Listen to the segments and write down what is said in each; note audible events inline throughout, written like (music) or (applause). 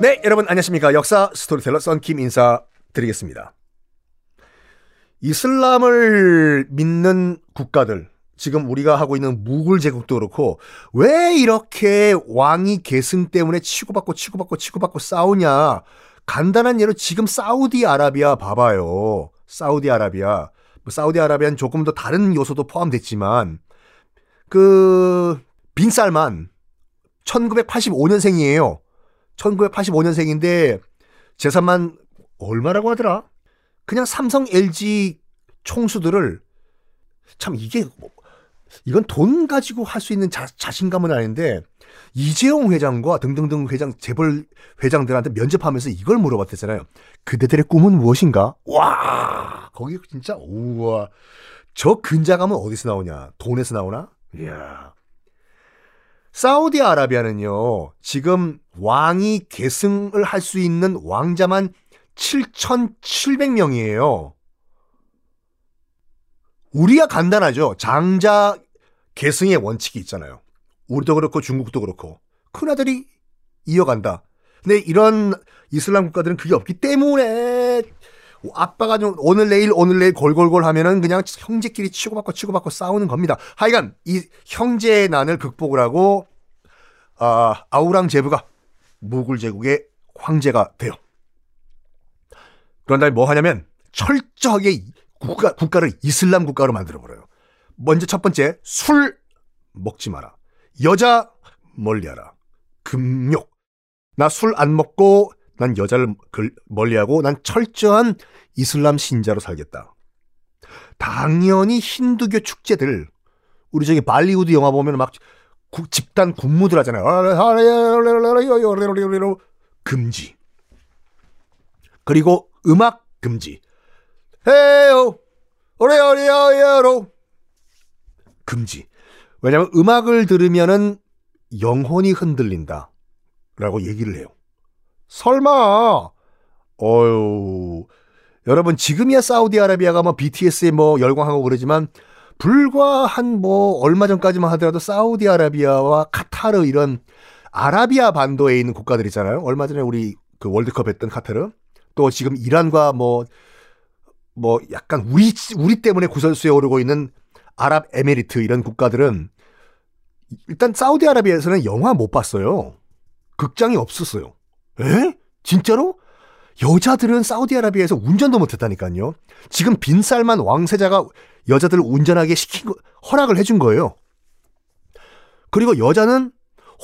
네, 여러분 안녕하십니까. 역사 스토리텔러 썬킴 인사드리겠습니다. 이슬람을 믿는 국가들, 지금 우리가 하고 있는 무굴 제국도 그렇고 왜 이렇게 왕이 계승 때문에 치고받고 치고받고 치고받고 싸우냐? 간단한 예로 지금 사우디아라비아 봐봐요. 사우디아라비아. 뭐 사우디아라비아는 조금 더 다른 요소도 포함됐지만 그 빈살만 1985년생이에요. 1985년생인데 재산만 얼마라고 하더라? 그냥 삼성 LG 총수들을 참 이게 뭐 이건 돈 가지고 할 수 있는 자, 자신감은 아닌데 이재용 회장과 등등등 회장 재벌 회장들한테 면접하면서 이걸 물어봤댔잖아요. 그대들의 꿈은 무엇인가? 와 거기 진짜 우와 저 근자감은 어디서 나오냐? 돈에서 나오나? 이야 사우디아라비아는요, 지금 왕이 계승을 할 수 있는 왕자만 7,700명이에요. 우리가 간단하죠. 장자 계승의 원칙이 있잖아요. 우리도 그렇고 중국도 그렇고. 큰아들이 이어간다. 근데 이런 이슬람 국가들은 그게 없기 때문에 아빠가 좀 오늘 내일 오늘 내일 골골골 하면은 그냥 형제끼리 치고받고 치고받고 싸우는 겁니다. 하여간 이 형제의 난을 극복을 하고 아, 아우랑제부가 무굴 제국의 황제가 돼요. 그런 다음에 뭐 하냐면 철저하게 국가, 국가를 이슬람 국가로 만들어 버려요. 먼저 첫 번째 술 먹지 마라. 여자 멀리하라. 금욕. 나 술 안 먹고 난 여자를 멀리하고 난 철저한 이슬람 신자로 살겠다. 당연히 힌두교 축제들 우리 저기 발리우드 영화 보면 막 구, 집단 군무들 하잖아요. 금지. 그리고 음악 금지. 헤요 오레오레오레로 금지. 왜냐하면 음악을 들으면은 영혼이 흔들린다. 라고 얘기를 해요. 설마, 어유 여러분, 지금이야 사우디아라비아가 뭐 BTS에 뭐 열광하고 그러지만, 불과 한 뭐 얼마 전까지만 하더라도 사우디아라비아와 카타르 이런 아라비아 반도에 있는 국가들 있잖아요. 얼마 전에 우리 그 월드컵 했던 카타르. 또 지금 이란과 뭐뭐 뭐 약간 우리 우리 때문에 구설수에 오르고 있는 아랍 에미리트 이런 국가들은 일단 사우디아라비아에서는 영화 못 봤어요. 극장이 없었어요. 에? 진짜로? 여자들은 사우디아라비아에서 운전도 못했다니까요. 지금 빈살만 왕세자가 여자들을 운전하게 시킨 거, 허락을 해준 거예요. 그리고 여자는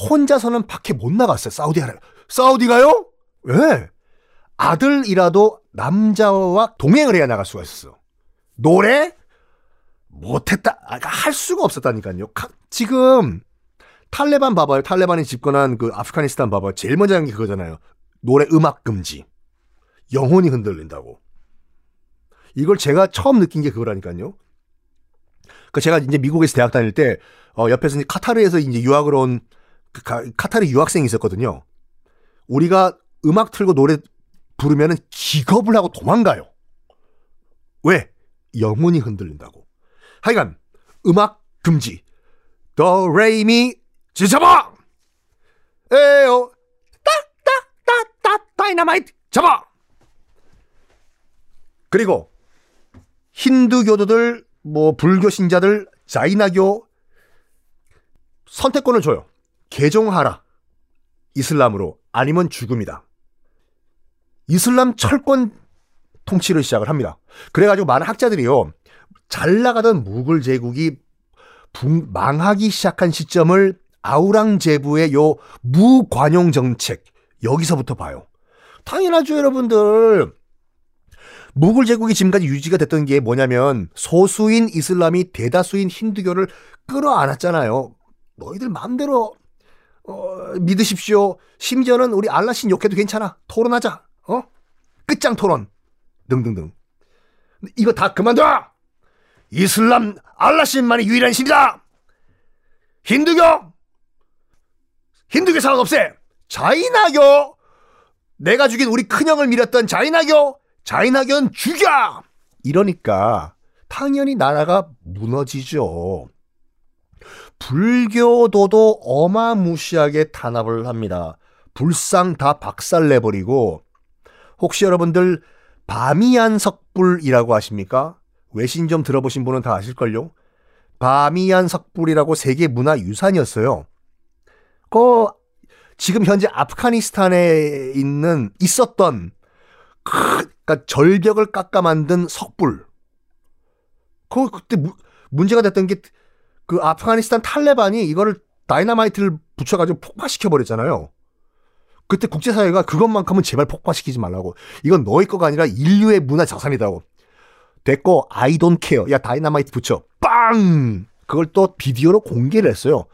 혼자서는 밖에 못 나갔어요. 사우디아라비아. 사우디가요? 왜? 아들이라도 남자와 동행을 해야 나갈 수가 있었어. 노래? 못했다. 아, 그러니까 할 수가 없었다니까요. 지금 탈레반 봐봐요. 탈레반이 집권한 그 아프가니스탄 봐봐요. 제일 먼저 한 게 그거잖아요. 노래 음악 금지. 영혼이 흔들린다고. 이걸 제가 처음 느낀 게 그거라니까요. 그 제가 이제 미국에서 대학 다닐 때 어, 옆에서 이제 카타르에서 이제 유학을 온 그 카타르 유학생이 있었거든요. 우리가 음악 틀고 노래 부르면은 기겁을 하고 도망가요. 왜? 영혼이 흔들린다고. 하여간 음악 금지. 더 레이미 지잡아. 에요. 따따따따 다이나마이트 잡아. 그리고 힌두교도들 뭐 불교 신자들 자이나교 선택권을 줘요. 개종하라. 이슬람으로 아니면 죽음이다. 이슬람 철권 통치를 시작을 합니다. 그래가지고 많은 학자들이요. 잘 나가던 무굴 제국이 망하기 시작한 시점을 아우랑제부의 요 무관용 정책 여기서부터 봐요. 당연하죠, 여러분들. 무굴 제국이 지금까지 유지가 됐던 게 뭐냐면 소수인 이슬람이 대다수인 힌두교를 끌어안았잖아요. 너희들 마음대로 어, 믿으십시오. 심지어는 우리 알라신 욕해도 괜찮아. 토론하자. 어? 끝장 토론. 등등등. 이거 다 그만둬! 이슬람 알라신만이 유일한 신이다! 힌두교! 힌두교 상관없애! 자이나교! 내가 죽인 우리 큰형을 밀었던 자이나교! 자이나견 죽여! 이러니까 당연히 나라가 무너지죠. 불교도도 어마무시하게 탄압을 합니다. 불상 다 박살내버리고 혹시 여러분들 바미안 석불이라고 아십니까? 외신 좀 들어보신 분은 다 아실걸요? 바미안 석불이라고 세계 문화 유산이었어요. 그 지금 현재 아프가니스탄에 있는 있었던 그러니까 절벽을 깎아 만든 석불. 그 그때 무, 문제가 됐던 게 그 아프가니스탄 탈레반이 이거를 다이나마이트를 붙여가지고 폭파시켜 버렸잖아요. 그때 국제사회가 그것만큼은 제발 폭파시키지 말라고. 이건 너희 거가 아니라 인류의 문화 자산이다고. 됐고, I don't care. 야, 다이나마이트 붙여. 빵! 그걸 또 비디오로 공개를 했어요.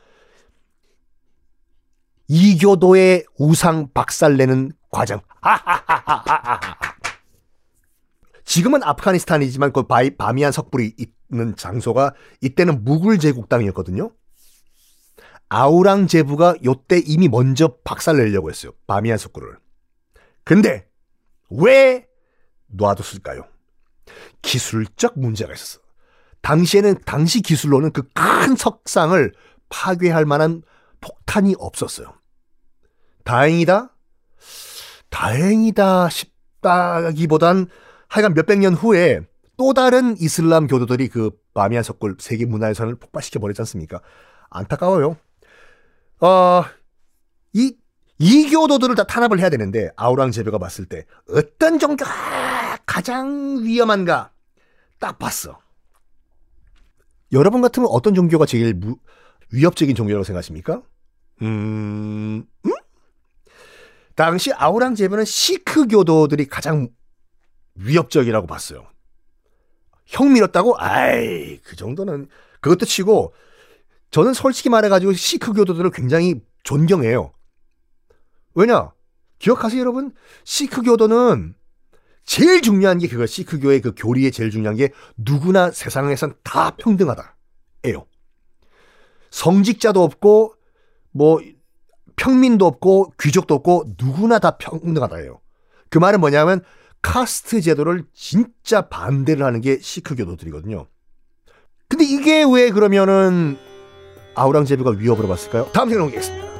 이교도의 우상 박살내는 과정. (laughs) 지금은 아프가니스탄이지만 그 바이, 바미안 석불이 있는 장소가 이때는 무굴 제국 땅이었거든요. 아우랑제브가 요때 이미 먼저 박살내려고 했어요. 바미안 석굴을. 근데 왜 놔뒀을까요? 기술적 문제가 있었어. 당시에는 당시 기술로는 그 큰 석상을 파괴할 만한 폭탄이 없었어요. 다행이다? 다행이다 싶다기보단 하여간 몇백 년 후에 또 다른 이슬람 교도들이 그 바미안 석굴 세계 문화유산을 폭파시켜 버렸지 않습니까? 안타까워요. 어, 이, 이 교도들을 다 탄압을 해야 되는데 아우랑제베가 봤을 때 어떤 종교가 가장 위험한가 딱 봤어. 여러분 같으면 어떤 종교가 제일 무, 위협적인 종교라고 생각하십니까? 음, 음? 당시 아우랑제브는 시크 교도들이 가장 위협적이라고 봤어요. 형 밀었다고? 아이, 그 정도는 그것도 치고 저는 솔직히 말해가지고 시크 교도들을 굉장히 존경해요. 왜냐? 기억하세요, 여러분? 시크 교도는 제일 중요한 게 그거 시크 교의 그 교리에 제일 중요한 게 누구나 세상에선 다 평등하다. 예요. 성직자도 없고 뭐 평민도 없고 귀족도 없고 누구나 다 평등하다예요. 그 말은 뭐냐면 카스트 제도를 진짜 반대를 하는 게 시크 교도들이거든요. 근데 이게 왜 그러면은 아우랑제비가 위협으로 봤을까요? 다음 시간에 오겠습니다.